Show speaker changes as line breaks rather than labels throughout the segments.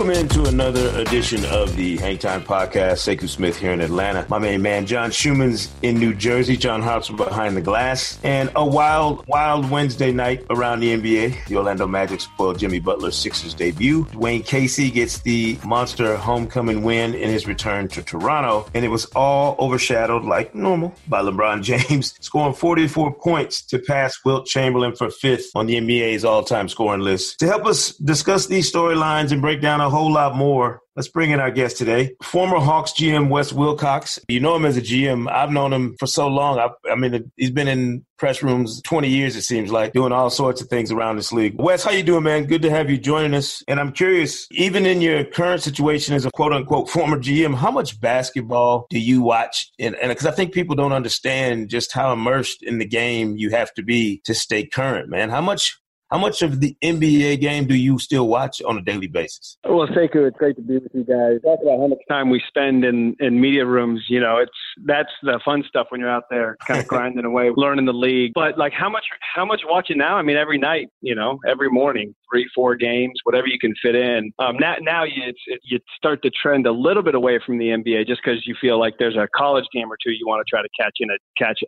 Welcome into another edition of the Hang Time Podcast. Sekou Smith here in Atlanta. My main man, John Schuhmann's in New Jersey. John Hart's behind the glass. And a wild, wild Wednesday night around the NBA. The Orlando Magic spoiled Jimmy Butler's Sixers debut. Dwane Casey gets the monster homecoming win in his return to Toronto. And it was all overshadowed, like normal, by LeBron James, scoring 44 points to pass Wilt Chamberlain for fifth on the NBA's all-time scoring list. To help us discuss these storylines and break down down a whole lot more. Let's bring in our guest today, former Hawks GM Wes Wilcox. You know him as a GM. I've known him for so long. I, I mean, he's been in press rooms 20 years, it seems like, doing all sorts of things around this league. Wes, how you doing, man? Good to have you joining us. And I'm curious, even in your current situation as a quote unquote former GM, how much basketball do you watch? And because I think people don't understand just how immersed in the game you have to be to stay current, man. How much how much of the NBA game do you still watch on a daily basis?
Well, Sekou, it's great to be with you guys. Talk about how much time we spend in, in media rooms. You know, it's that's the fun stuff when you're out there kind of grinding away, learning the league. But like how much how much watching now? I mean, every night, you know, every morning, three, four games, whatever you can fit in. Um, now, now you it, you start to trend a little bit away from the NBA just because you feel like there's a college game or two you want to try to catch in a catch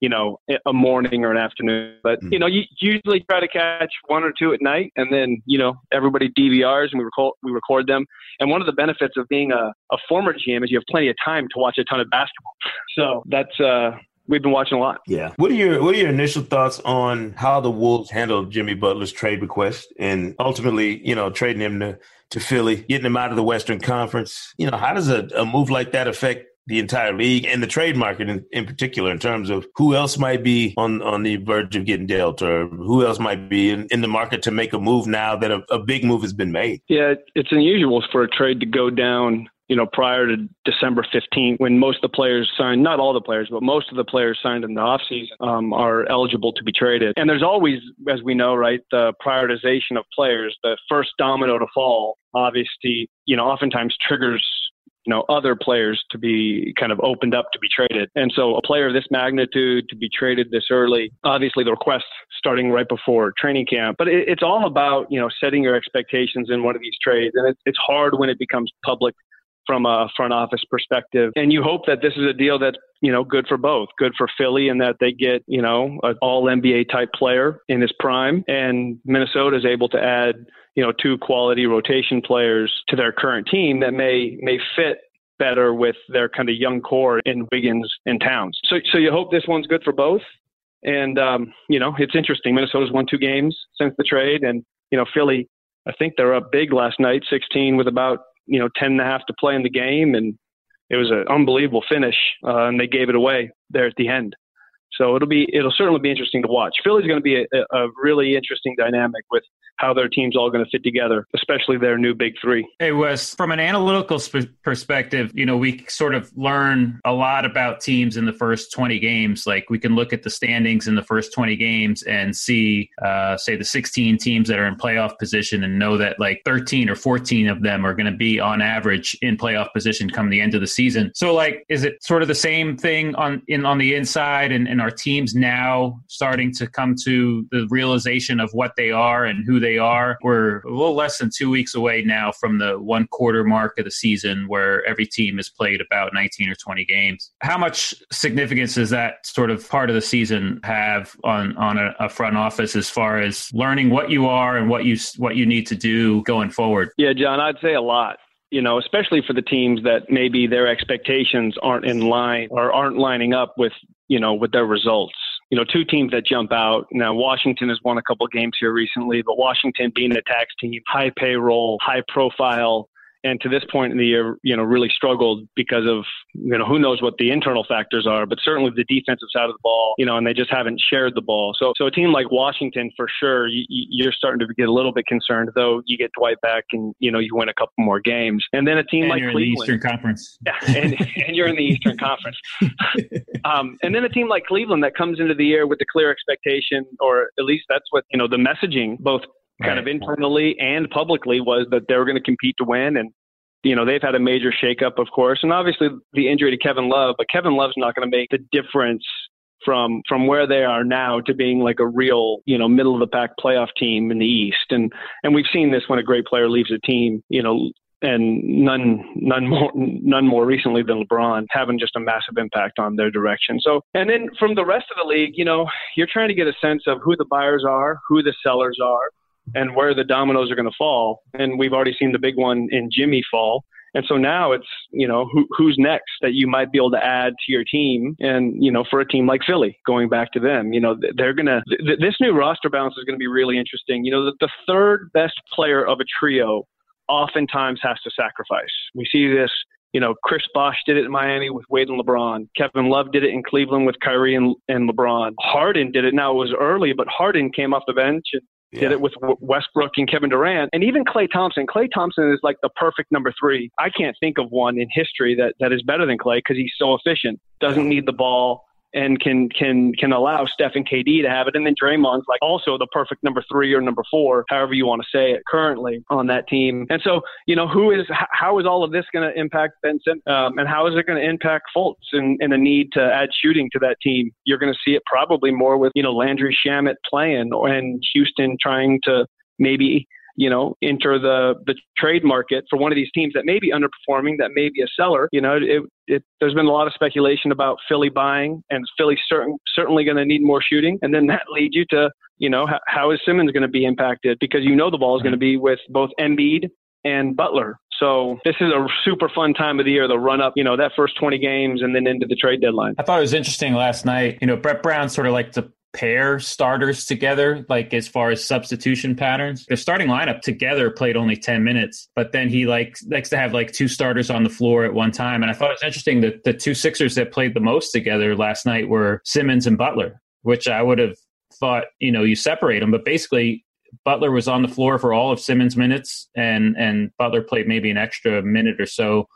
you know, a morning or an afternoon. But, mm. you know, you usually try to catch one or two at night and then, you know, everybody DVRs and we record, we record them. And one of the benefits of being a, a former GM is you have plenty of time to watch a ton of basketball. So that's, uh, we've been watching a lot.
Yeah. What are your What are your initial thoughts on how the Wolves handled Jimmy Butler's trade request and ultimately, you know, trading him to to Philly, getting him out of the Western Conference? You know, how does a, a move like that affect the entire league and the trade market in, in particular in terms of who else might be on, on the verge of getting dealt or who else might be in, in the market to make a move now that a, a big move has been made.
Yeah, it's unusual for a trade to go down you know, prior to December 15th, when most of the players signed, not all the players, but most of the players signed in the offseason um, are eligible to be traded. And there's always, as we know, right, the prioritization of players. The first domino to fall, obviously, you know, oftentimes triggers you know other players to be kind of opened up to be traded. And so a player of this magnitude to be traded this early, obviously the request starting right before training camp. But it, it's all about you know setting your expectations in one of these trades, and it, it's hard when it becomes public from a front office perspective. And you hope that this is a deal that's, you know, good for both, good for Philly and that they get, you know, an all NBA type player in his prime and Minnesota is able to add you know, two quality rotation players to their current team that may may fit better with their kind of young core in Wiggins and Towns. So so you hope this one's good for both. And um, you know, it's interesting. Minnesota's won two games since the trade and you know, Philly, I think they're up big last night, 16 with about, you know, 10 and a half to play in the game and it was an unbelievable finish uh, and they gave it away there at the end. So it'll be it'll certainly be interesting to watch. Philly's going to be a, a really interesting dynamic with how their team's all going to fit together, especially their new big three.
Hey, Wes, from an analytical sp- perspective, you know, we sort of learn a lot about teams in the first 20 games. Like we can look at the standings in the first 20 games and see, uh, say, the 16 teams that are in playoff position and know that like 13 or 14 of them are going to be on average in playoff position come the end of the season. So, like, is it sort of the same thing on in on the inside and, and our teams now starting to come to the realization of what they are and who they they are. We're a little less than two weeks away now from the one quarter mark of the season where every team has played about 19 or 20 games. How much significance does that sort of part of the season have on, on a, a front office as far as learning what you are and what you, what you need to do going forward?
Yeah, John, I'd say a lot you know, especially for the teams that maybe their expectations aren't in line or aren't lining up with, you know, with their results you know, two teams that jump out. Now, Washington has won a couple games here recently, but Washington being a tax team, high payroll, high profile, and to this point in the year, you know, really struggled because of, you know, who knows what the internal factors are, but certainly the defensive side of the ball, you know, and they just haven't shared the ball. So, so a team like Washington, for sure, you, you're starting to get a little bit concerned, though you get Dwight back and, you know, you win a couple more games. And then a team
and
like
you're
Cleveland.
In the Eastern Conference.
Yeah, and, and you're in the Eastern Conference. um, and then a team like Cleveland that comes into the year with the clear expectation, or at least that's what, you know, the messaging, both kind of internally and publicly was that they were going to compete to win. And, you know, they've had a major shakeup, of course. And obviously the injury to Kevin Love, but Kevin Love's not going to make the difference from from where they are now to being like a real you know middle of the pack playoff team in the East. And and we've seen this when a great player leaves a team, you know, and none none more none more recently than LeBron having just a massive impact on their direction. So and then from the rest of the league, you know, you're trying to get a sense of who the buyers are, who the sellers are, and where the dominoes are going to fall. And we've already seen the big one in Jimmy fall. And so now it's, you know, who, who's next that you might be able to add to your team. And, you know, for a team like Philly, going back to them, you know, they're going to, th- this new roster balance is going to be really interesting. You know, the, the third best player of a trio oftentimes has to sacrifice. We see this you know, Chris Bosh did it in Miami with Wade and LeBron. Kevin Love did it in Cleveland with Kyrie and, and LeBron. Harden did it. Now it was early, but Harden came off the bench and yeah. did it with Westbrook and Kevin Durant, and even Klay Thompson. Klay Thompson is like the perfect number three. I can't think of one in history that, that is better than Klay because he's so efficient. Doesn't need the ball, and can can can allow Steph and KD to have it. And then Draymond's like also the perfect number three or number four, however you want to say it, currently on that team. And so, you know, who is how is all of this going to impact Ben Simmons, um, and how is it going to impact Fultz and, and a need to add shooting to that team? You're going to see it probably more with you know Landry Shamet playing and Houston trying to maybe you know, enter the the trade market for one of these teams that may be underperforming, that may be a seller. You know, it, it, there's been a lot of speculation about Philly buying, and Philly certain, certainly going to need more shooting, and then that leads you to, you know, how, how is Simmons going to be impacted because you know the ball is going to be with both Embiid and Butler. So this is a super fun time of the year, the run up, you know, that first 20 games and then into the trade deadline.
I thought it was interesting last night. You know, Brett Brown sort of like to pair starters together, like as far as substitution patterns. Their starting lineup together played only 10 minutes, but then he like likes to have like two starters on the floor at one time. And I thought it was interesting that the two Sixers that played the most together last night were Simmons and Butler, which I would have thought, you know, you separate them, but basically Butler was on the floor for all of Simmons' minutes, and and Butler played maybe an extra minute or so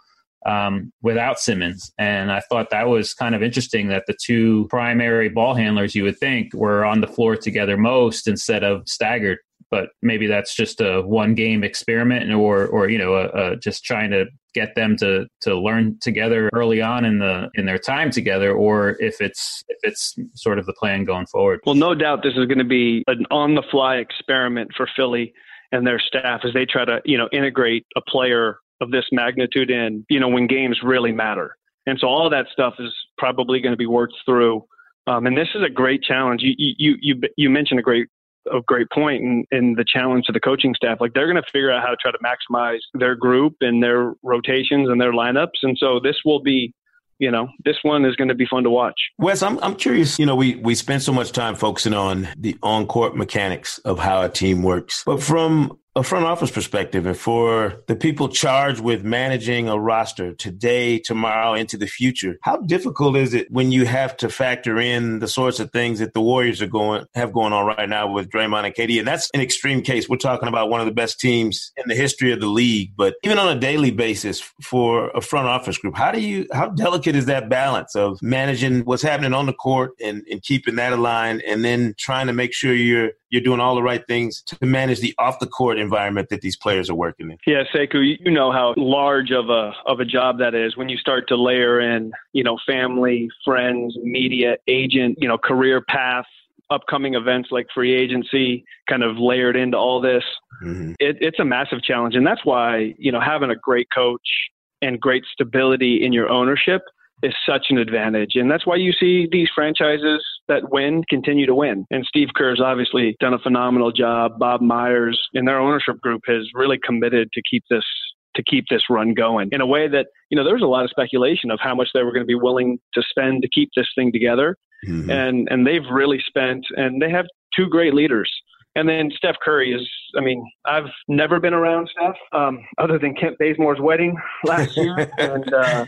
um, without Simmons. And I thought that was kind of interesting that the two primary ball handlers you would think were on the floor together most instead of staggered. But maybe that's just a one game experiment, or or you know, a just trying to get them to to learn together early on in the in their time together, or if it's if it's sort of the plan going forward.
Well, no doubt this is going to be an on the fly experiment for Philly and their staff as they try to you know integrate a player of this magnitude in, you know, when games really matter. And so all of that stuff is probably going to be worked through. Um, and this is a great challenge. You, you, you, you mentioned a great, a great point in, in the challenge to the coaching staff. Like they're going to figure out how to try to maximize their group and their rotations and their lineups. And so this will be you know, this one is going to be fun to watch.
Wes, I'm, I'm curious. You know, we, we spend so much time focusing on the on court mechanics of how a team works. But from a front office perspective and for the people charged with managing a roster today, tomorrow, into the future, how difficult is it when you have to factor in the sorts of things that the Warriors are going have going on right now with Draymond and KD? And that's an extreme case. We're talking about one of the best teams in the history of the league, but even on a daily basis for a front office group, how do you how delicate is that balance of managing what's happening on the court and, and keeping that aligned and then trying to make sure you're you're doing all the right things to manage the off the court environment that these players are working in.
Yeah, Sekou, you know how large of a of a job that is when you start to layer in, you know, family, friends, media, agent, you know, career path, upcoming events like free agency kind of layered into all this. Mm-hmm. It, it's a massive challenge. And that's why, you know, having a great coach and great stability in your ownership is such an advantage. And that's why you see these franchises that win continue to win. And Steve Kerr's obviously done a phenomenal job. Bob Myers and their ownership group has really committed to keep this to keep this run going in a way that, you know, there was a lot of speculation of how much they were going to be willing to spend to keep this thing together. Mm-hmm. And and they've really spent and they have two great leaders. And then Steph Curry is, I mean, I've never been around Steph um, other than Kent Bazemore's wedding last year. and, uh,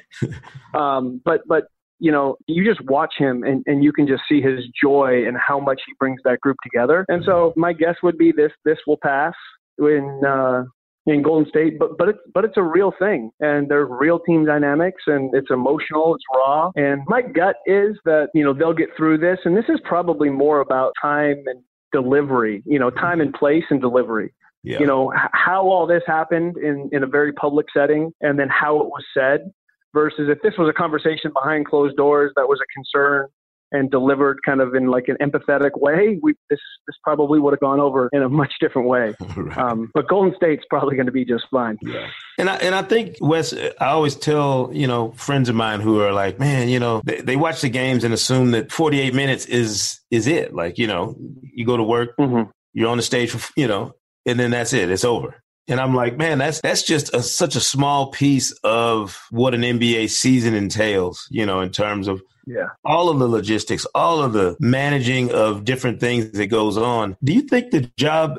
um, but, but, you know, you just watch him and, and you can just see his joy and how much he brings that group together. And so my guess would be this, this will pass in, uh, in Golden State, but but it's but it's a real thing, and there's real team dynamics, and it's emotional, it's raw. And my gut is that you know they'll get through this, and this is probably more about time and delivery, you know, time and place and delivery. Yeah. You know, how all this happened in, in a very public setting and then how it was said versus if this was a conversation behind closed doors that was a concern and delivered kind of in like an empathetic way, we, this this probably would have gone over in a much different way. right. um, but Golden State's probably going to be just fine.
Yeah. And I and I think Wes, I always tell you know friends of mine who are like, man, you know, they, they watch the games and assume that 48 minutes is is it. Like you know, you go to work, mm-hmm. you're on the stage, for, you know, and then that's it. It's over. And I'm like, man, that's that's just a, such a small piece of what an NBA season entails, you know, in terms of
yeah.
all of the logistics, all of the managing of different things that goes on. Do you think the job,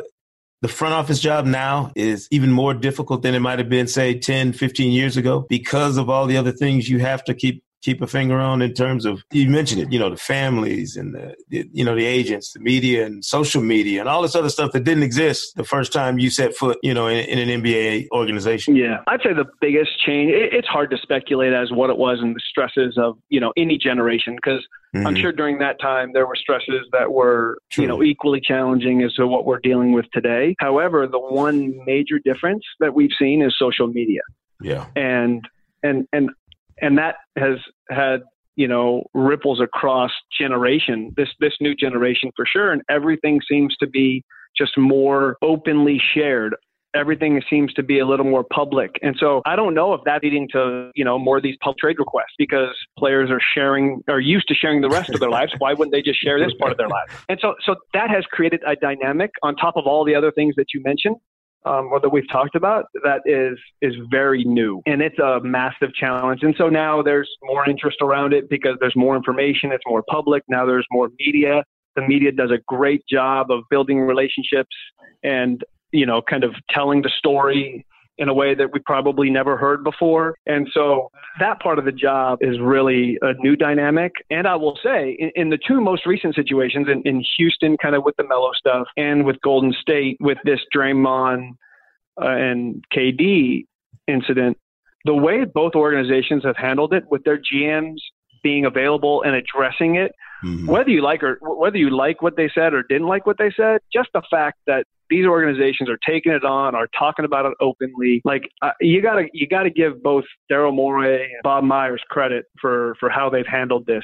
the front office job now is even more difficult than it might have been, say, 10, 15 years ago because of all the other things you have to keep keep a finger on in terms of you mentioned it you know the families and the, the, you know the agents the media and social media and all this other stuff that didn't exist the first time you set foot you know in, in an nba organization.
Yeah. I'd say the biggest change it, it's hard to speculate as what it was and the stresses of you know any generation because mm-hmm. i'm sure during that time there were stresses that were True. you know equally challenging as to what we're dealing with today. However the one major difference that we've seen is social media.
Yeah.
And and and and that has had you know ripples across generation this this new generation for sure. And everything seems to be just more openly shared. Everything seems to be a little more public. And so i don't know if that's leading to you know more of these public trade requests because players are sharing are used to sharing the rest of their lives. Why wouldn't they just share this part of their life and so so that has created a dynamic on top of all the other things that you mentioned um, or that we've talked about that is is very new. And it's a massive challenge. And so now there's more interest around it because there's more information it's more public now there's more media. The media does a great job of building relationships and you know kind of telling the story in a way that we probably never heard before. And so that part of the job is really a new dynamic. And I will say, in, in the two most recent situations, in, in, Houston, kind of with the Melo stuff, and with Golden State, with this Draymond uh, and KD incident, the way both organizations have handled it with their GMs being available and addressing it, mm-hmm. whether you like or whether you like what they said or didn't like what they said, just the fact that these organizations are taking it on, are talking about it openly. Like uh, you gotta you gotta give both Daryl Morey and Bob Myers credit for for how they've handled this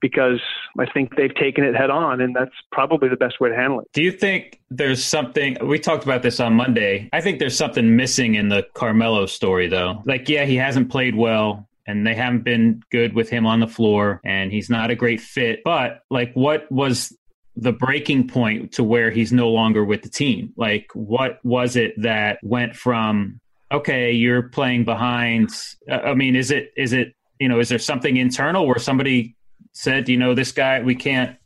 because I think they've taken it head on, and that's probably the best way to handle it.
Do you think there's something? We talked about this on Monday. I think there's something missing in the Carmelo story, though. Like, yeah, he hasn't played well. And they haven't been good with him on the floor, and he's not a great fit. But, like, what was the breaking point to where he's no longer with the team? Like, what was it that went from okay, you're playing behind? Uh, I mean, is it is it you know is there something internal where somebody said, you know, this guy we can't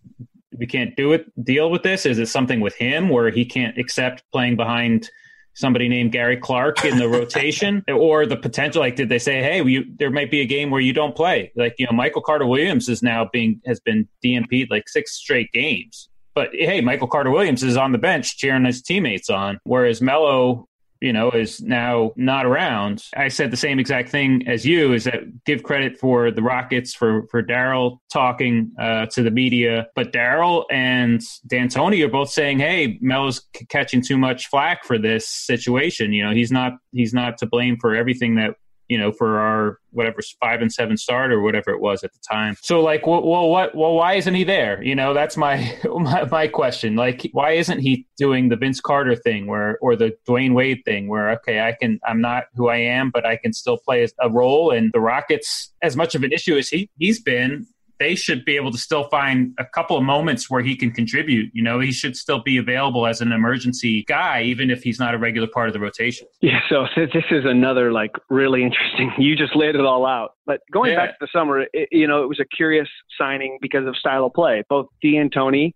we can't do it deal with this? Is it something with him where he can't accept playing behind? Somebody named Gary Clark in the rotation or the potential like did they say hey you, there might be a game where you don't play? Like you know Michael Carter Williams is now being has been DNP'd like six straight games. But hey Michael Carter Williams is on the bench cheering his teammates on whereas Melo you know, is now not around. I said the same exact thing as you is that give credit for the Rockets for, for Daryl talking uh, to the media. But Daryl and D'Antoni are both saying, hey, Melo's catching too much flack for this situation. You know, he's not he's not to blame for everything that you know, for our whatever five and seven start or whatever it was at the time. So like, well, well, what, well, why isn't he there? You know, that's my, my, my question. Like, why isn't he doing the Vince Carter thing where, or the Dwyane Wade thing where, okay, I can, I'm not who I am, but I can still play a role. And the Rockets, as much of an issue as he, he's been, they should be able to still find a couple of moments where he can contribute. You know, he should still be available as an emergency guy, even if he's not a regular part of the rotation.
Yeah, so this is another like really interesting. You just laid it all out. But going yeah. back to the summer, it, you know, it was a curious signing because of style of play. Both D'Antoni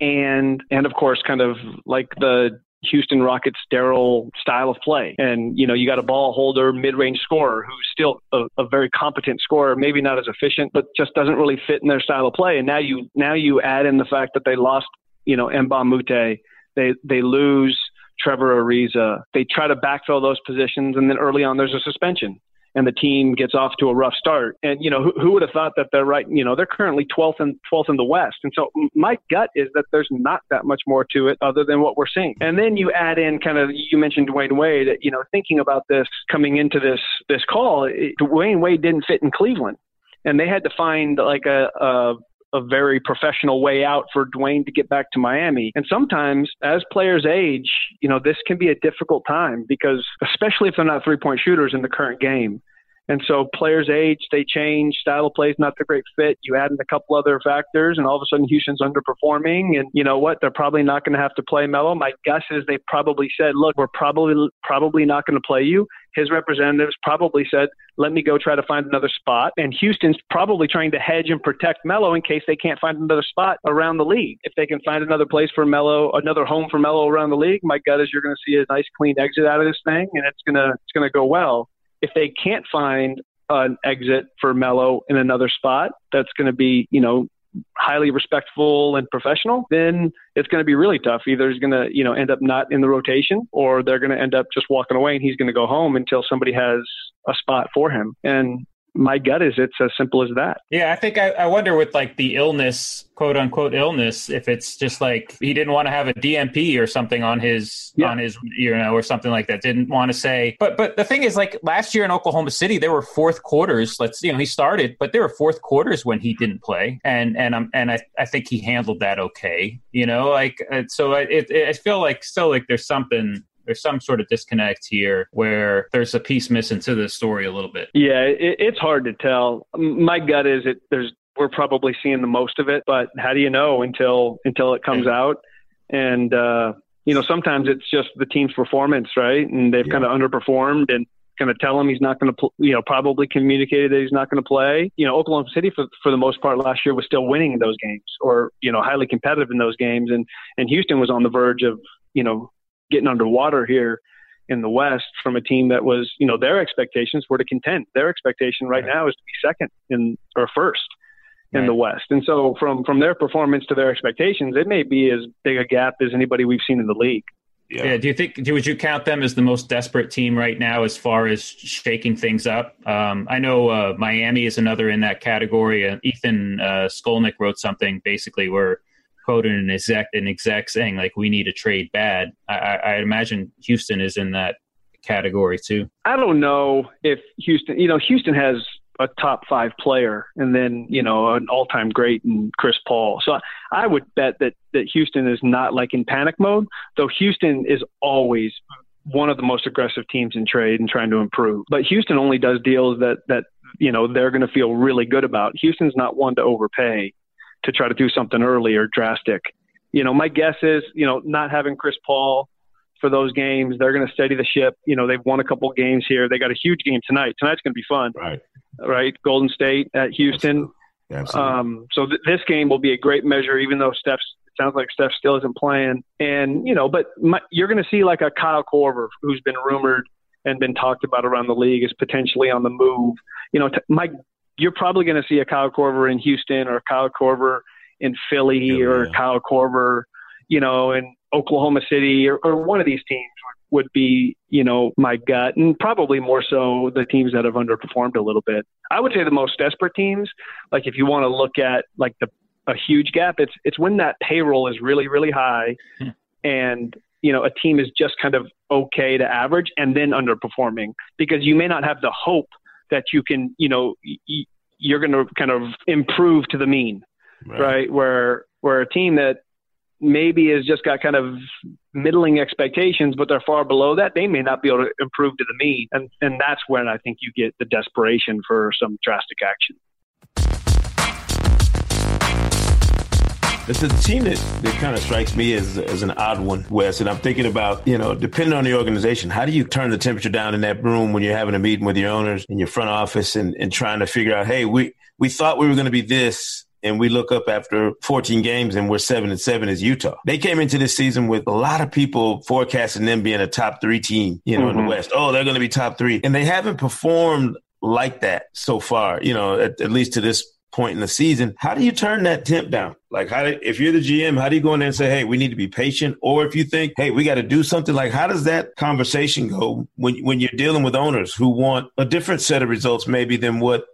and and of course, kind of like the Houston Rockets Daryl style of play. And, you know, you got a ball holder, mid range scorer who's still a, a, very competent scorer, maybe not as efficient, but just doesn't really fit in their style of play. And now you now you add in the fact that they lost, you know, Moute. They they lose Trevor Ariza. They try to backfill those positions and then early on there's a suspension and the team gets off to a rough start. And you know, who, who would have thought that they're right? You know, they're currently 12th and 12th in the West. And so my gut is that there's not that much more to it other than what we're seeing. And then you add in kind of you mentioned Dwyane Wade. That, you know, thinking about this coming into this this call, it, Dwyane Wade didn't fit in Cleveland, and they had to find like a, a a very professional way out for Dwyane to get back to Miami. And sometimes, as players age, you know, this can be a difficult time because, especially if they're not three point shooters in the current game. And so players age, they change, style of play is not the great fit. You add in a couple other factors, and all of a sudden Houston's underperforming. And you know what? They're probably not going to have to play Melo. My guess is they probably said, "Look, we're probably probably not going to play you." His representatives probably said, "Let me go try to find another spot." And Houston's probably trying to hedge and protect Melo in case they can't find another spot around the league. If they can find another place for Melo, another home for Melo around the league, my gut is you're going to see a nice clean exit out of this thing, and it's gonna it's gonna go well if they can't find an exit for Melo in another spot that's going to be, you know, highly respectful and professional, then it's going to be really tough. Either he's going to, you know, end up not in the rotation or they're going to end up just walking away and he's going to go home until somebody has a spot for him. And my gut is it's as simple as that.
Yeah, I think I, I, wonder with like the illness, quote unquote illness, if it's just like he didn't want to have a DNP or something on his yeah. on his you know or something like that. Didn't want to say. But but the thing is, like last year in Oklahoma City, there were fourth quarters. Let's you know he started, but there were fourth quarters when he didn't play, and and um and I I think he handled that okay. You know, like uh, so it, it I feel like still like there's something there's some sort of disconnect here where there's a piece missing to the story a little bit.
Yeah, it, it's hard to tell. My gut is it there's we're probably seeing the most of it, but how do you know until until it comes out? And uh, you know, sometimes it's just the team's performance, right? And they've yeah. kind of underperformed and kind of tell him he's not going to, you know, probably communicated that he's not going to play. You know, Oklahoma City for for the most part last year was still winning those games, or you know, highly competitive in those games, and and Houston was on the verge of, you know, getting underwater here in the West from a team that was, you know, their expectations were to contend. Their expectation right, right. now is to be second in or first in right. the West. And so from from their performance to their expectations, it may be as big a gap as anybody we've seen in the league.
Yeah. yeah. Do you think? Do, Would you count them as the most desperate team right now as far as shaking things up? Um, I know uh, Miami is another in that category. Uh, Ethan uh, Skolnick wrote something basically where quoted an exec an exec saying like we need a trade bad. I, I, I imagine Houston is in that category too.
I don't know if Houston. You know, Houston has a top five player and then you know an all-time great in Chris Paul. So I would bet that that Houston is not like in panic mode. Though Houston is always one of the most aggressive teams in trade and trying to improve. But Houston only does deals that that you know they're going to feel really good about. Houston's not one to overpay to try to do something early or drastic. You know, my guess is, you know, not having Chris Paul for those games, they're going to steady the ship. You know, they've won a couple games here. They got a huge game tonight. Tonight's going to be fun.
Right.
Right. Golden State at Houston.
Absolutely.
Um, so th- this game will be a great measure, even though Steph's sounds like Steph still isn't playing. And, you know, but my, you're going to see like a Kyle Korver who's been rumored and been talked about around the league as potentially on the move. You know, t- my you're probably going to see a Kyle Korver in Houston or Kyle Korver in Philly or yeah. Kyle Korver, you know, in Oklahoma City or, or one of these teams would be, you know, my gut, and probably more so the teams that have underperformed a little bit. I would say the most desperate teams, like if you want to look at like the a huge gap, it's it's when that payroll is really really high, hmm. and you know a team is just kind of okay to average and then underperforming because you may not have the hope that you can, you know, y- you're going to kind of improve to the mean, right. right? Where where a team that maybe has just got kind of middling expectations, but they're far below that, they may not be able to improve to the mean, and and that's when I think you get the desperation for some drastic action.
It's a team that, that kind of strikes me as, as an odd one, Wes. And I'm thinking about, you know, depending on the organization, how do you turn the temperature down in that room when you're having a meeting with your owners in your front office and, and trying to figure out, hey, we, we thought we were going to be this and we look up after 14 games and we're seven and seven as Utah. They came into this season with a lot of people forecasting them being a top three team, you know, mm-hmm. in the mm-hmm. West. Oh, they're going to be top three. And they haven't performed like that so far, you know, at, at least to this point in the season. How do you turn that temp down? Like, how do, if you're the GM, how do you go in there and say, "Hey, we need to be patient"? Or if you think, "Hey, we got to do something," like, how does that conversation go when when you're dealing with owners who want a different set of results, maybe than what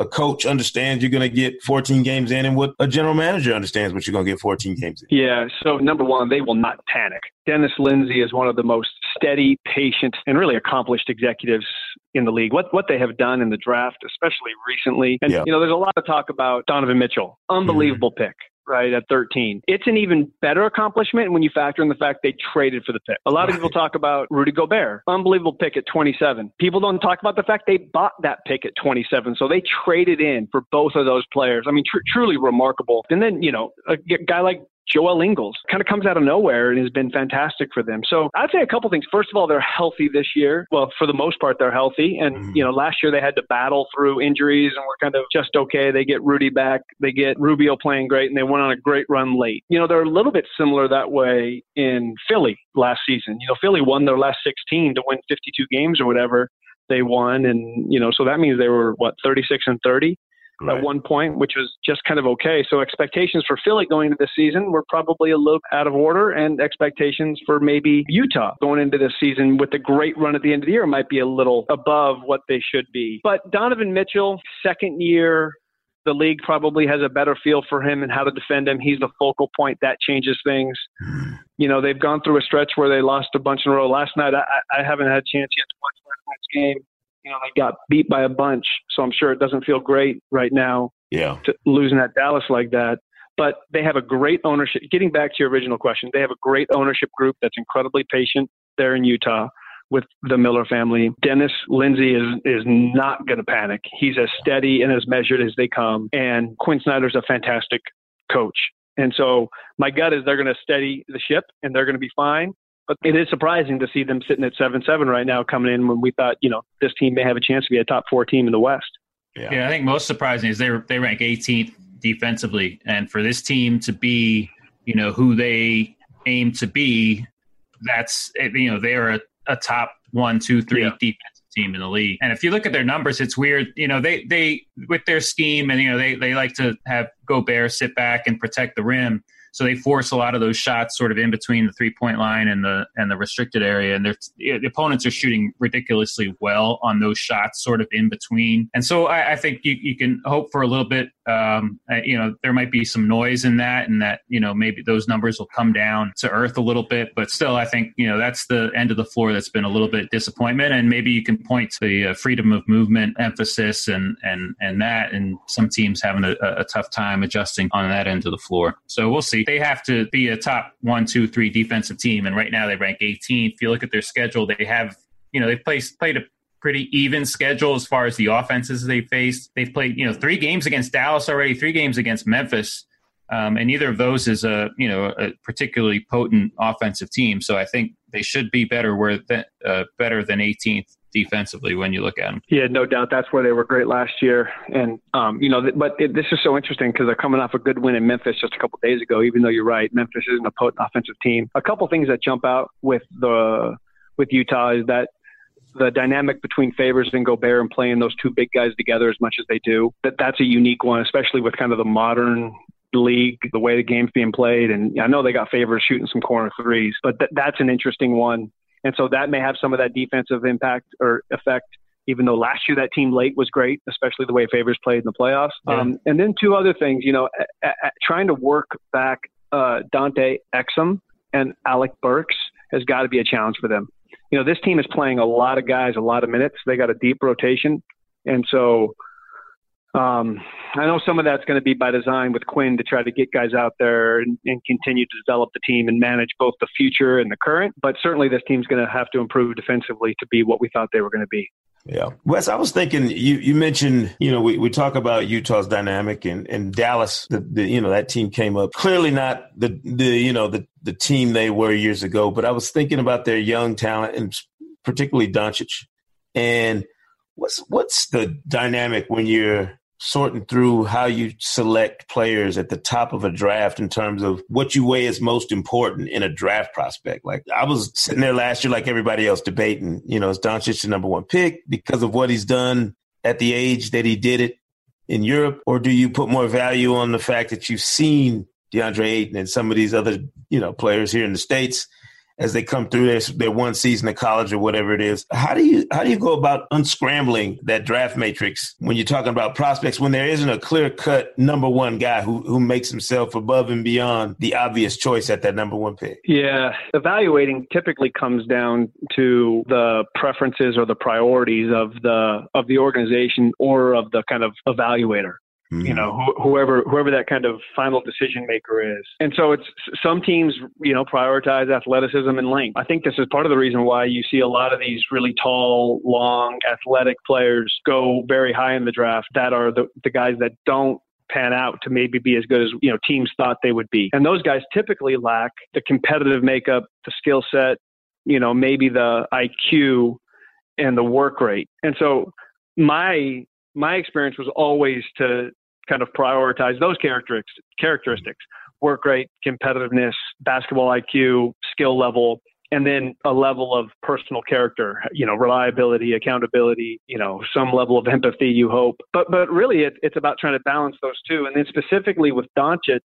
a coach understands you're going to get 14 games in and what a general manager understands what you're going to get 14 games in.
Yeah. So, number one, they will not panic. Dennis Lindsey is one of the most steady, patient, and really accomplished executives in the league. What what they have done in the draft, especially recently, and yeah. you know, there's a lot of talk about Donovan Mitchell, unbelievable mm-hmm. pick right, at 13. It's an even better accomplishment when you factor in the fact they traded for the pick. A lot of people talk about Rudy Gobert, unbelievable pick at 27. People don't talk about the fact they bought that pick at 27. So they traded in for both of those players. I mean, tr- truly remarkable. And then, you know, a guy like Joe Ingles kind of comes out of nowhere and has been fantastic for them. So I'd say a couple things. First of all, they're healthy this year. Well, for the most part, they're healthy. And, mm-hmm. you know, last year they had to battle through injuries and were kind of just okay. They get Rudy back. They get Rubio playing great and they went on a great run late. You know, they're a little bit similar that way in Philly last season. You know, Philly won their last 16 to win 52 games or whatever they won. And, you know, so that means they were, what, 36 and 30? Right. at one point, which was just kind of okay. So expectations for Philly going into this season were probably a little out of order, and expectations for maybe Utah going into this season with a great run at the end of the year might be a little above what they should be. But Donovan Mitchell, second year the league probably has a better feel for him and how to defend him. He's the focal point. That changes things. You know, they've gone through a stretch where they lost a bunch in a row. Last night, I, I haven't had a chance yet to watch last night's game you know, they got beat by a bunch. So I'm sure it doesn't feel great right now.
Yeah.
To losing at Dallas like that. But they have a great ownership. Getting back to your original question, they have a great ownership group that's incredibly patient there in Utah with the Miller family. Dennis Lindsey is is not going to panic. He's as steady and as measured as they come. And Quinn Snyder's a fantastic coach. And so my gut is they're going to steady the ship and they're going to be fine. But it is surprising to see them sitting at seven seven right now, coming in when we thought you know this team may have a chance to be a top four team in the West.
Yeah, yeah I think most surprising is they they rank 18th defensively, and for this team to be you know who they aim to be, that's you know they are a, a top one, two, three yeah. defensive team in the league. And if you look at their numbers, it's weird. You know, they they with their scheme and you know they they like to have Gobert sit back and protect the rim. So they force a lot of those shots sort of in between the three point line and the and the restricted area, and the opponents are shooting ridiculously well on those shots, sort of in between. And so I, I think you, you can hope for a little bit. Um, you know, there might be some noise in that, and that you know maybe those numbers will come down to earth a little bit. But still, I think you know that's the end of the floor that's been a little bit disappointment, and maybe you can point to the uh, freedom of movement emphasis and and and that, and some teams having a, a tough time adjusting on that end of the floor. So we'll see they have to be a top one, two, three defensive team, and right now they rank 18th. If you look at their schedule, they have you know they've played played a pretty even schedule as far as the offenses they faced. They've played you know three games against Dallas already, three games against Memphis. Um, and neither of those is a you know a particularly potent offensive team. So I think they should be better where th- uh, better than 18th defensively when you look at them.
Yeah, no doubt. That's where they were great last year. And, um, you know, but it, this is so interesting because they're coming off a good win in Memphis just a couple days ago, even though you're right. Memphis isn't a potent offensive team. A couple things that jump out with the, with Utah is that the dynamic between Favors and Gobert and playing those two big guys together as much as they do, that that's a unique one, especially with kind of the modern league, the way the game's being played. And I know they got Favors shooting some corner threes, but th- that's an interesting one and so that may have some of that defensive impact or effect. Even though last year that team late was great, especially the way Favors played in the playoffs. Yeah. Um, and then two other things, you know, trying to work back uh, Dante Exum and Alec Burks has got to be a challenge for them. You know, this team is playing a lot of guys, a lot of minutes. They got a deep rotation, and so um, I know some of that's going to be by design with Quinn to try to get guys out there and, and, continue to develop the team and manage both the future and the current. But certainly, this team's going to have to improve defensively to be what we thought they were going to be.
Yeah. Wes, I was thinking you, you mentioned, you know, we, we talk about Utah's dynamic and, and Dallas, the, the, you know, that team came up clearly not the, the, you know, the, the team they were years ago, but I was thinking about their young talent and particularly Doncic. And what's, what's the dynamic when you're sorting through how you select players at the top of a draft in terms of what you weigh as most important in a draft prospect. Like I was sitting there last year, like everybody else, debating, you know, is Doncic the number one pick because of what he's done at the age that he did it in Europe, or do you put more value on the fact that you've seen DeAndre Ayton and some of these other, you know, players here in the states? As they come through their, their one season of college or whatever it is. How do you how do you go about unscrambling that draft matrix when you're talking about prospects when there isn't a clear cut number one guy who who makes himself above and beyond the obvious choice at that number one pick?
Yeah, evaluating typically comes down to the preferences or the priorities of the of the organization or of the kind of evaluator. Mm-hmm. You know, wh- whoever whoever that kind of final decision maker is, and so it's some teams, you know, prioritize athleticism and length. I think this is part of the reason why you see a lot of these really tall, long, athletic players go very high in the draft. That are the the guys that don't pan out to maybe be as good as you know teams thought they would be. And those guys typically lack the competitive makeup, the skill set, you know, maybe the IQ and the work rate. And so my my experience was always to kind of prioritize those characteristics, characteristics work rate, competitiveness, basketball IQ, skill level, and then a level of personal character, you know, reliability, accountability, you know, some level of empathy, you hope. But but really, it, it's about trying to balance those two. And then specifically with Doncic,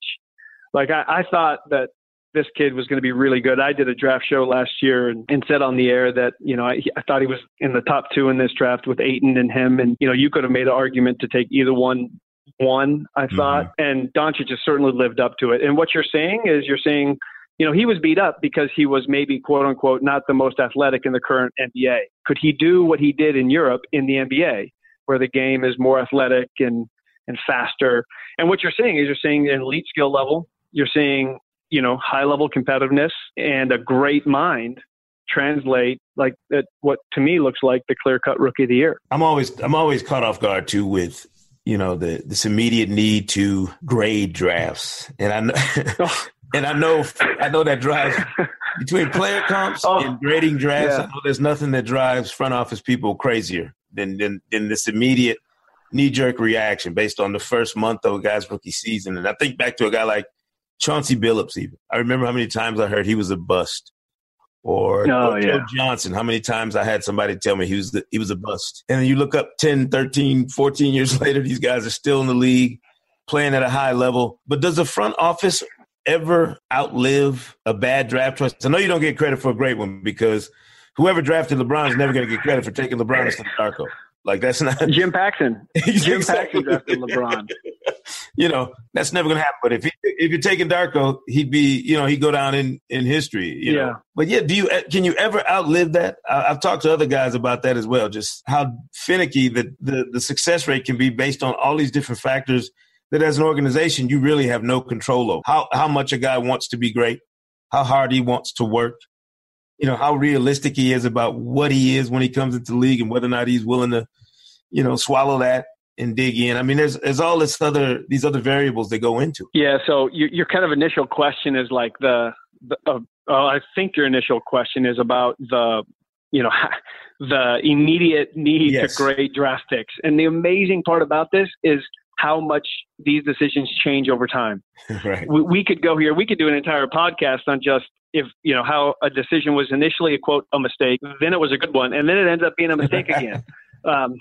like I, I thought that this kid was going to be really good. I did a draft show last year and, and said on the air that, you know, I, I thought he was in the top two in this draft with Ayton and him. And, you know, you could have made an argument to take either one one, I mm-hmm. thought, and Doncic has certainly lived up to it. And what you're saying is you're saying, you know, he was beat up because he was maybe quote unquote not the most athletic in the current NBA. Could he do what he did in Europe in the NBA, where the game is more athletic and and faster? And what you're saying is you're saying an elite skill level, you're seeing you know high level competitiveness and a great mind translate like that what to me looks like the clear cut rookie of the year.
I'm always I'm always caught off guard too with you know the this immediate need to grade drafts, and I know, and I know I know that drives between player comps oh. and grading drafts. Yeah. I know there's nothing that drives front office people crazier than than, than this immediate knee jerk reaction based on the first month of a guy's rookie season. And I think back to a guy like Chauncey Billups. Even I remember how many times I heard he was a bust or, oh, or yeah. Joe Johnson. How many times I had somebody tell me he was the, he was a bust. And then you look up 10, 13, 14 years later, these guys are still in the league playing at a high level. But does the front office ever outlive a bad draft choice? I know you don't get credit for a great one because whoever drafted LeBron is never going to get credit for taking LeBron instead of Darko. Like that's not
Jim Paxson. Jim Paxson drafted LeBron.
you know that's never gonna happen. But if he, if you're taking Darko, he'd be you know he'd go down in in history. You yeah. Know? But yeah, do you eh, can you ever outlive that? I, have talked to other guys about that as well. Just how finicky the, the the success rate can be based on all these different factors that as an organization you really have no control over. How how much a guy wants to be great, how hard he wants to work, you know, how realistic he is about what he is when he comes into the league and whether or not he's willing to, you know, swallow that and dig in. I mean, there's there's all this other these other variables that go into.
It. Yeah. So you, your kind of initial question is like the, the uh, uh, I think your initial question is about the you know the immediate need yes. to grade draft picks, and the amazing part about this is how much these decisions change over time. right. We, we, could go here. We could do an entire podcast on just if you know how a decision was initially a quote a mistake, then it was a good one, and then it ends up being a mistake again. um,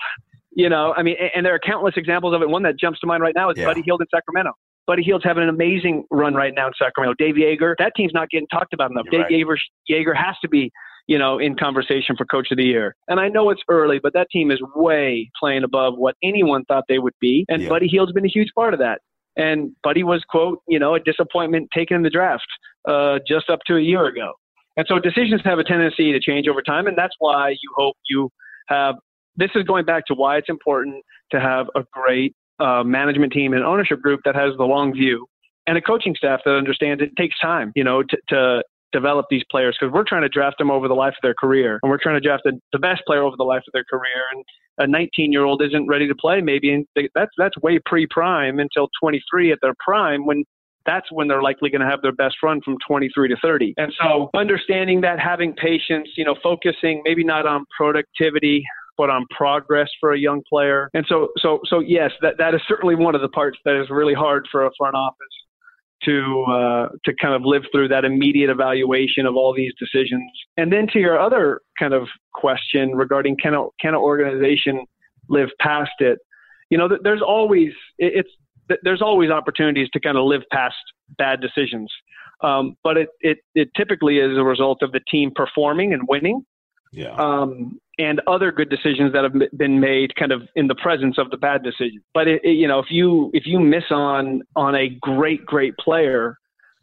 you know, I mean, and there are countless examples of it. One that jumps to mind right now is yeah. Buddy Hield in Sacramento. Buddy Hield's having an amazing run right now in Sacramento. Dave Joerger, that team's not getting talked about enough. You're Dave right. Joerger has to be, you know, in conversation for Coach of the Year. And I know it's early, but that team is way playing above what anyone thought they would be. And yeah. Buddy Hield's been a huge part of that. And Buddy was, quote, you know, a disappointment taken in the draft uh, just up to a year ago. And so decisions have a tendency to change over time. And that's why you hope you have this is going back to why it's important to have a great uh, management team and ownership group that has the long view and a coaching staff that understands it takes time, you know, to, to develop these players because we're trying to draft them over the life of their career and we're trying to draft the, the best player over the life of their career. And a 19 year old isn't ready to play maybe. And that's, that's way pre prime until 23 at their prime when that's when they're likely going to have their best run from 23 to 30. And so understanding that, having patience, you know, focusing maybe not on productivity, but on progress for a young player. And so, so, so yes, that, that is certainly one of the parts that is really hard for a front office to uh, to kind of live through that immediate evaluation of all these decisions. And then to your other kind of question regarding can a, can an organization live past it? You know, there's always it's there's always opportunities to kind of live past bad decisions. Um, but it, it it typically is a result of the team performing and winning.
Yeah.
Um, and other good decisions that have been made kind of in the presence of the bad decision. But it, it, you know, if you if you miss on on a great great player,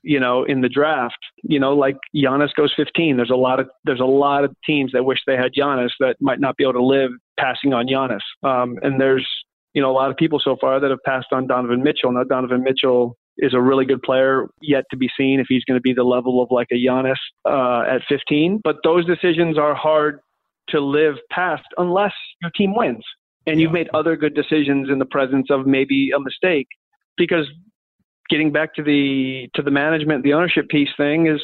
you know, in the draft, you know, like Giannis goes 15. There's a lot of there's a lot of teams that wish they had Giannis that might not be able to live passing on Giannis. Um, and there's you know a lot of people so far that have passed on Donovan Mitchell. Now Donovan Mitchell is a really good player, yet to be seen if he's going to be the level of like a Giannis uh, at 15. But those decisions are hard to live past unless your team wins and you've made other good decisions in the presence of maybe a mistake because getting back to the to the management, the ownership piece thing is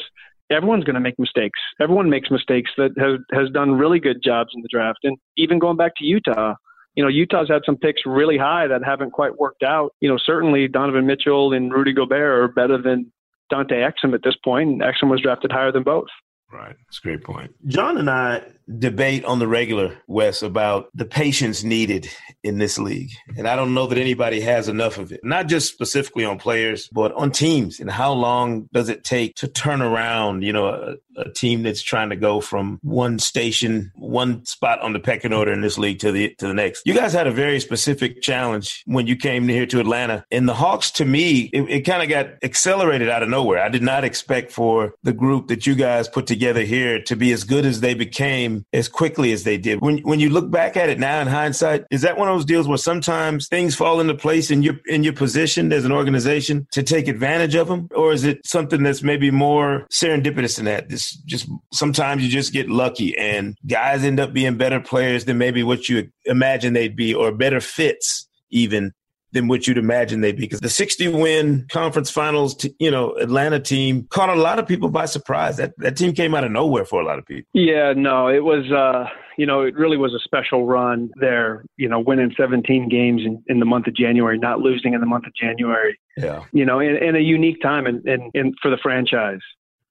everyone's going to make mistakes. Everyone makes mistakes that has has done really good jobs in the draft, and even going back to Utah. You know, Utah's had some picks really high that haven't quite worked out. You know, certainly Donovan Mitchell and Rudy Gobert are better than Dante Exum at this point, and Exum was drafted higher than both.
Right. That's a great point. John and I debate on the regular, Wes, about the patience needed in this league. And I don't know that anybody has enough of it, not just specifically on players, but on teams. And how long does it take to turn around, you know, a, a team that's trying to go from one station, one spot on the pecking order in this league to the to the next. You guys had a very specific challenge when you came here to Atlanta. And the Hawks, to me, it, it kind of got accelerated out of nowhere. I did not expect for the group that you guys put together here to be as good as they became as quickly as they did. When when you look back at it now in hindsight, is that one of those deals where sometimes things fall into place in your in your position as an organization to take advantage of them, or is it something that's maybe more serendipitous than that? This just sometimes you just get lucky and guys end up being better players than maybe what you imagine they'd be, or better fits even than what you'd imagine they'd be. Because the 60 win conference finals, t- you know, Atlanta team caught a lot of people by surprise. That that team came out of nowhere for a lot of people.
Yeah, no, it was, uh, you know, it really was a special run there, you know, winning 17 games in, in the month of January, not losing in the month of January.
Yeah.
You know, in, in a unique time and in, in, in, for the franchise.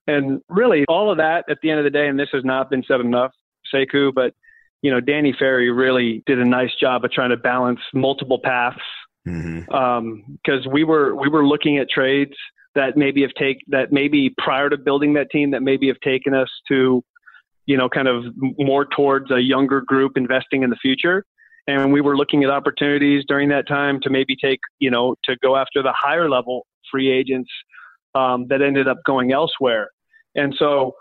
And really, all of that at the end of the day, and this has not been said enough, Sekou, but you know, Danny Ferry really did a nice job of trying to balance multiple paths because mm-hmm. um, we were we were looking at trades that maybe have take that maybe prior to building that team that maybe have taken us to you know kind of more towards a younger group investing in the future. And we were looking at opportunities during that time to maybe take you know to go after the higher level free agents um, that ended up going elsewhere. And so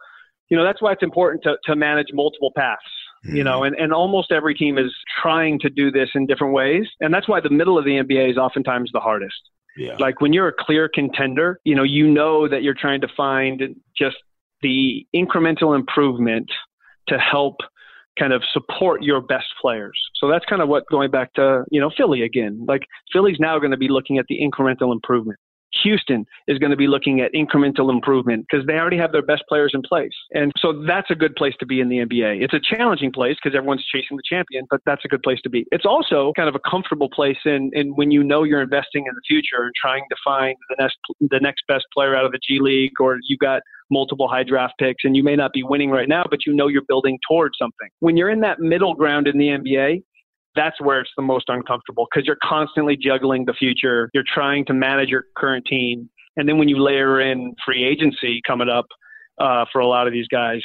you know that's why it's important to, to manage multiple paths you know, and, and almost every team is trying to do this in different ways. And that's why the middle of the NBA is oftentimes the hardest.
Yeah.
Like when you're a clear contender, you know, you know that you're trying to find just the incremental improvement to help kind of support your best players. So that's kind of what going back to, you know, Philly again. Like Philly's now going to be looking at the incremental improvement. Houston is going to be looking at incremental improvement because they already have their best players in place. And so that's a good place to be in the NBA. It's a challenging place because everyone's chasing the champion, but that's a good place to be. It's also kind of a comfortable place in, in when you know you're investing in the future and trying to find the next the next best player out of the G League or you got multiple high draft picks and you may not be winning right now, but you know you're building towards something. When you're in that middle ground in the NBA, that's where it's the most uncomfortable because you're constantly juggling the future. You're trying to manage your current team. And then when you layer in free agency coming up uh, for a lot of these guys,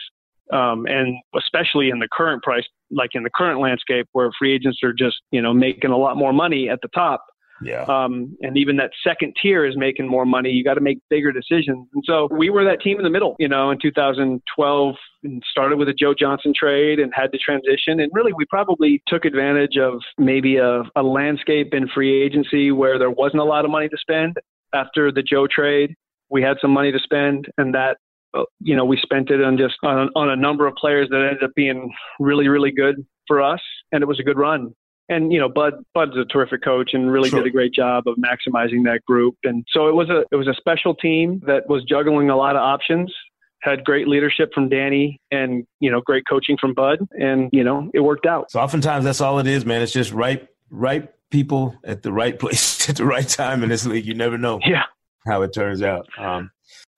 um, and especially in the current price, like in the current landscape where free agents are just, you know, making a lot more money at the top,
yeah.
Um, and even that second tier is making more money. You got to make bigger decisions. And so we were that team in the middle, you know, in 2012 and started with a Joe Johnson trade and had to transition. And really, we probably took advantage of maybe a, a landscape in free agency where there wasn't a lot of money to spend. After the Joe trade, we had some money to spend, and that uh, you know, we spent it on just on, on a number of players that ended up being really, really good for us, and it was a good run and you know Bud Bud's a terrific coach and really sure. did a great job of maximizing that group. And so it was a it was a special team that was juggling a lot of options. Had great leadership from Danny and you know great coaching from Bud, and you know it worked out.
So oftentimes that's all it is, man. It's just right right people at the right place at the right time in this league. You never know.
Yeah.
How it turns out. Um,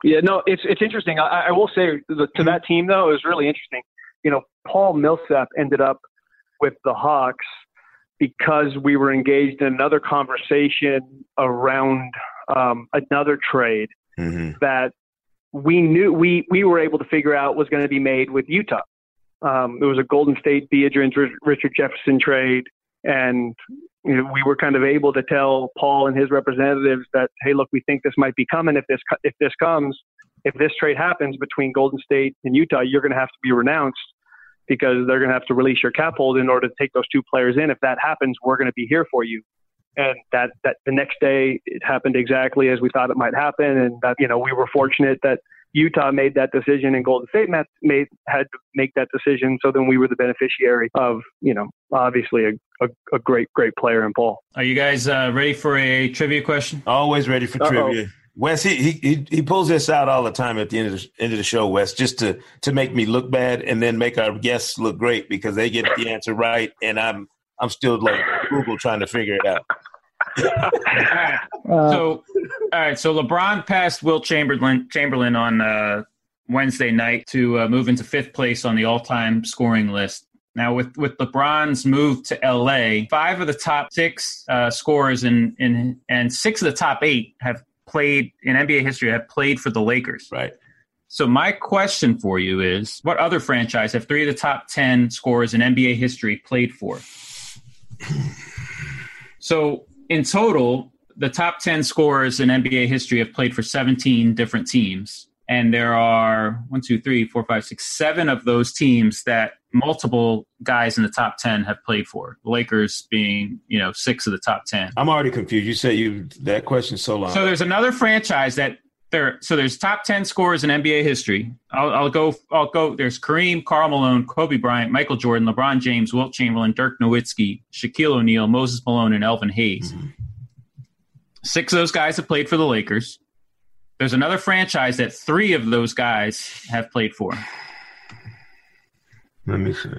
yeah, no, it's it's interesting. I, I will say the, to that team though, it was really interesting. You know, Paul Millsap ended up with the Hawks because we were engaged in another conversation around um, another trade mm-hmm. that we knew we we were able to figure out was going to be made with Utah. Um, it was a Golden State Biedrins Richard Jefferson trade, and you know, we were kind of able to tell Paul and his representatives that, hey, look, we think this might be coming. If this if this comes, if this trade happens between Golden State and Utah, you're going to have to be renounced because they're going to have to release your cap hold in order to take those two players in. If that happens, we're going to be here for you. And that that the next day it happened exactly as we thought it might happen, and that you know we were fortunate that Utah made that decision and Golden State made had to make that decision. So then we were the beneficiary of, you know, obviously a, a, a great, great player in Paul.
Are you guys uh, ready for a trivia question?
Always ready for Uh-oh. trivia. Wes, he, he he pulls this out all the time at the end of the end of the show, Wes, just to to make me look bad and then make our guests look great because they get the answer right, and I'm I'm still like Google trying to figure it out.
So, all right. So LeBron passed Wilt Chamberlain Chamberlain on uh, Wednesday night to uh, move into fifth place on the all-time scoring list. Now, with with LeBron's move to LA, five of the top six uh, scorers in in and six of the top eight have played in NBA history have played for the Lakers.
Right.
So my question for you is, what other franchise have three of the top ten scorers in NBA history played for? So in total, the top 10 scorers in NBA history have played for 17 different teams. And there are one, two, three, four, five, six, seven of those teams that multiple guys in the top 10 have played for. The Lakers being, you know, six of the top 10.
I'm already confused. You said you that question so long.
So there's another franchise that there. So there's top 10 scorers in NBA history. I'll, I'll go. I'll go. There's Kareem, Karl Malone, Kobe Bryant, Michael Jordan, LeBron James, Wilt Chamberlain, Dirk Nowitzki, Shaquille O'Neal, Moses Malone, and Elvin Hayes. Mm-hmm. Six of those guys have played for the Lakers. There's another franchise that three of those guys have played for.
Let me see.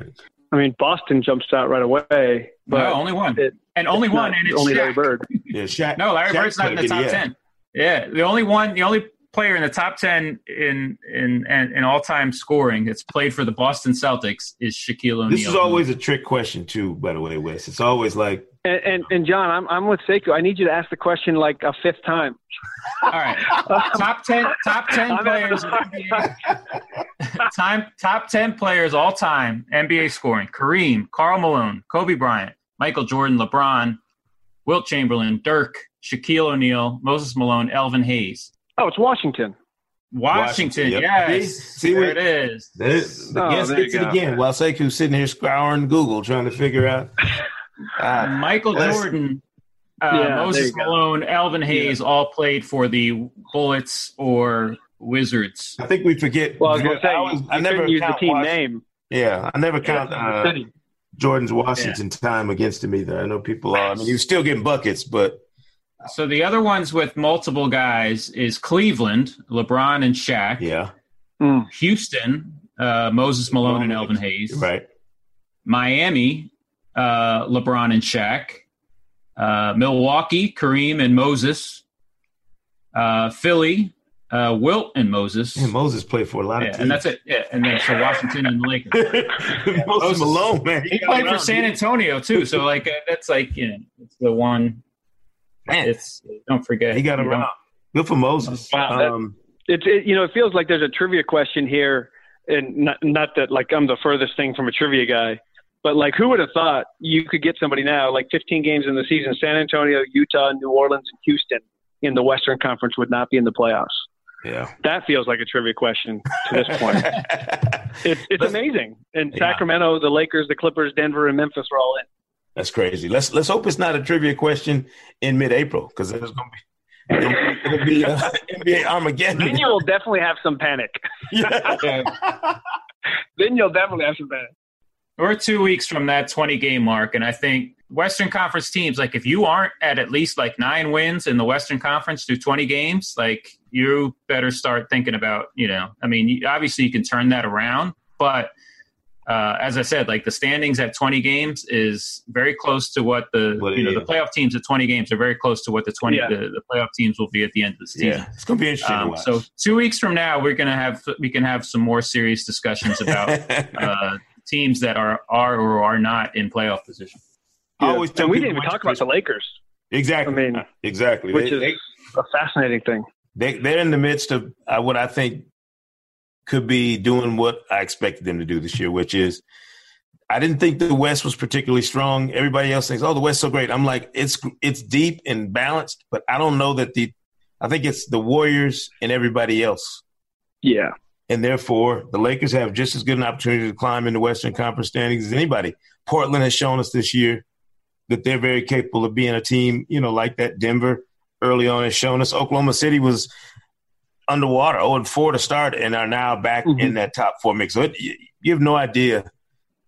I mean, Boston jumps out right away. But
no, only one, it, and only one, and it's
only
Shaq.
Larry Bird.
Yeah, Shaq.
No, Larry
Shaq
Bird's not in the top yeah. ten. Yeah, the only one, the only player in the top ten in in in, in all time scoring that's played for the Boston Celtics is Shaquille O'Neal.
This is always a trick question too, by the way, Wes. It's always like
and, and, and John, I'm I'm with Sekou. I need you to ask the question like a fifth time.
All right, top ten, top 10 players. Time top ten players all time NBA scoring: Kareem, Karl Malone, Kobe Bryant, Michael Jordan, LeBron, Wilt Chamberlain, Dirk, Shaquille O'Neal, Moses Malone, Elvin Hayes.
Oh, it's Washington.
Washington, Washington yep. yes. See, there it is.
There, the oh, guest gets it again while Sekou's sitting here scouring Google trying to figure out
uh, Michael Jordan, uh, yeah, Moses Malone, Elvin Hayes yeah. all played for the Bullets or Wizards.
I think we forget.
Well, I was going to say, I, was, I never use the team Washington. name.
Yeah, I never count uh, Jordan's Washington yeah. time against him either. I know people are. I mean, he was still getting buckets, but.
So the other ones with multiple guys is Cleveland, LeBron and Shaq.
Yeah.
Mm.
Houston, uh, Moses Malone and Elvin Hayes.
Right.
Miami, uh, LeBron and Shaq. Uh, Milwaukee, Kareem and Moses. Uh, Philly, uh, Wilt and Moses.
And Moses played for a lot
yeah,
of teams.
And that's it. Yeah, and then so Washington and the Lakers.
yeah, Moses Malone, man.
He, he played for San Antonio too. So like uh, that's like you know it's the one. Man. It's don't forget
he got around. Good for Moses.
Wow. Um, it, it you know it feels like there's a trivia question here, and not not that like I'm the furthest thing from a trivia guy, but like, who would have thought you could get somebody now, like 15 games in the season, San Antonio, Utah, New Orleans, and Houston in the Western Conference would not be in the playoffs?
Yeah,
that feels like a trivia question to this point. it's it's amazing. And yeah. Sacramento, the Lakers, the Clippers, Denver, and Memphis are all in.
That's crazy. Let's let's hope it's not a trivia question in mid-April because there's going to be it'll, be uh, NBA Armageddon.
Then you'll definitely have some panic. Yeah. then you'll definitely have some panic.
We're two weeks from that 20 game mark. And I think Western Conference teams, like if you aren't at at least like nine wins in the Western Conference through 20 games, like you better start thinking about, you know, I mean, obviously you can turn that around, but uh, as I said, like the standings at 20 games is very close to what the what you know the playoff teams at 20 games are very close to what the 20 yeah. the, the, playoff teams will be at the end of the season.
Yeah, it's going to be interesting. Um,
so two weeks from now, we're going to have we can have some more serious discussions about uh, teams that are are or are not in playoff position.
Yeah. always and we didn't even talk about the Lakers.
Exactly. I mean, exactly.
Which they, is they, a fascinating thing.
they they're in the midst of uh, what I think could be doing what I expected them to do this year, which is I didn't think the West was particularly strong. Everybody else thinks, "Oh, the West's so great." I'm like, it's it's deep and balanced, but I don't know that the. I think it's the Warriors and everybody else.
Yeah,
and therefore the Lakers have just as good an opportunity to climb in the Western Conference standings as anybody. Portland has shown us this year that they're very capable of being a team, you know, like that. Denver early on has shown us. Oklahoma City was underwater, 0 and 4 to start, and are now back mm-hmm. in that top four mix. So it, you have no idea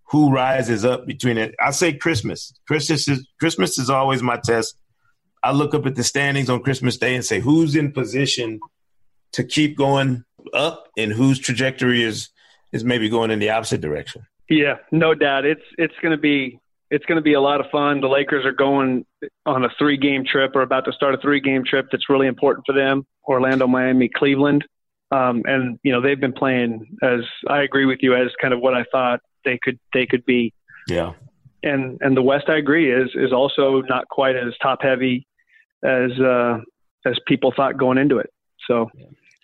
who rises up between it. I say Christmas. Christmas is Christmas is always my test. I look up at the standings on Christmas Day and say who's in position to keep going up and whose trajectory is is maybe going in the opposite direction.
Yeah, no doubt. It's it's going to be it's going to be a lot of fun. The Lakers are going on a three game trip or about to start a three game trip that's really important for them. Orlando, Miami, Cleveland. Um, and you know they've been playing as I agree with you as kind of what I thought they could they could be.
Yeah.
And and the West I agree is is also not quite as top heavy as uh, as people thought going into it. So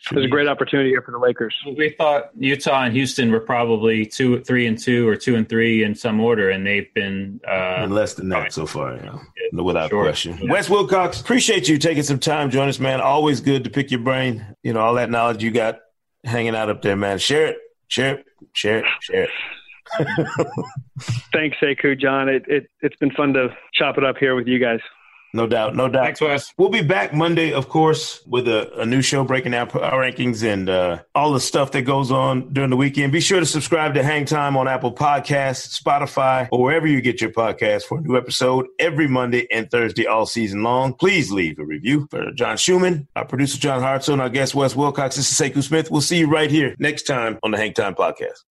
yeah. There's a great opportunity here for the Lakers.
We thought Utah and Houston were probably two, three, and two, or two and three in some order, and they've been uh,
less than that so far. Yeah. without sure. question. Yeah. Wes Wilcox, appreciate you taking some time, join us, man. Always good to pick your brain. You know all that knowledge you got hanging out up there, man. Share it, share it, share it, share it.
Thanks, Sekou, John. It, it it's been fun to chop it up here with you guys.
No doubt, no doubt.
Thanks, Wes.
We'll be back Monday, of course, with a, a new show breaking down our rankings and uh, all the stuff that goes on during the weekend. Be sure to subscribe to Hang Time on Apple Podcasts, Spotify, or wherever you get your podcast for a new episode every Monday and Thursday all season long. Please leave a review for John Schuhmann, our producer John Hartzell, and our guest Wes Wilcox. This is Sekou Smith. We'll see you right here next time on the Hang Time Podcast.